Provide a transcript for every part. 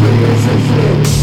Please, it's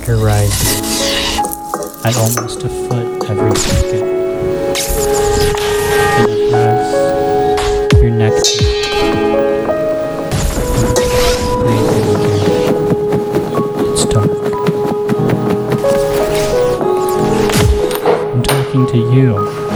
water rises at almost a foot every second. And it has your neck. It's dark. I'm talking to you.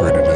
Reported.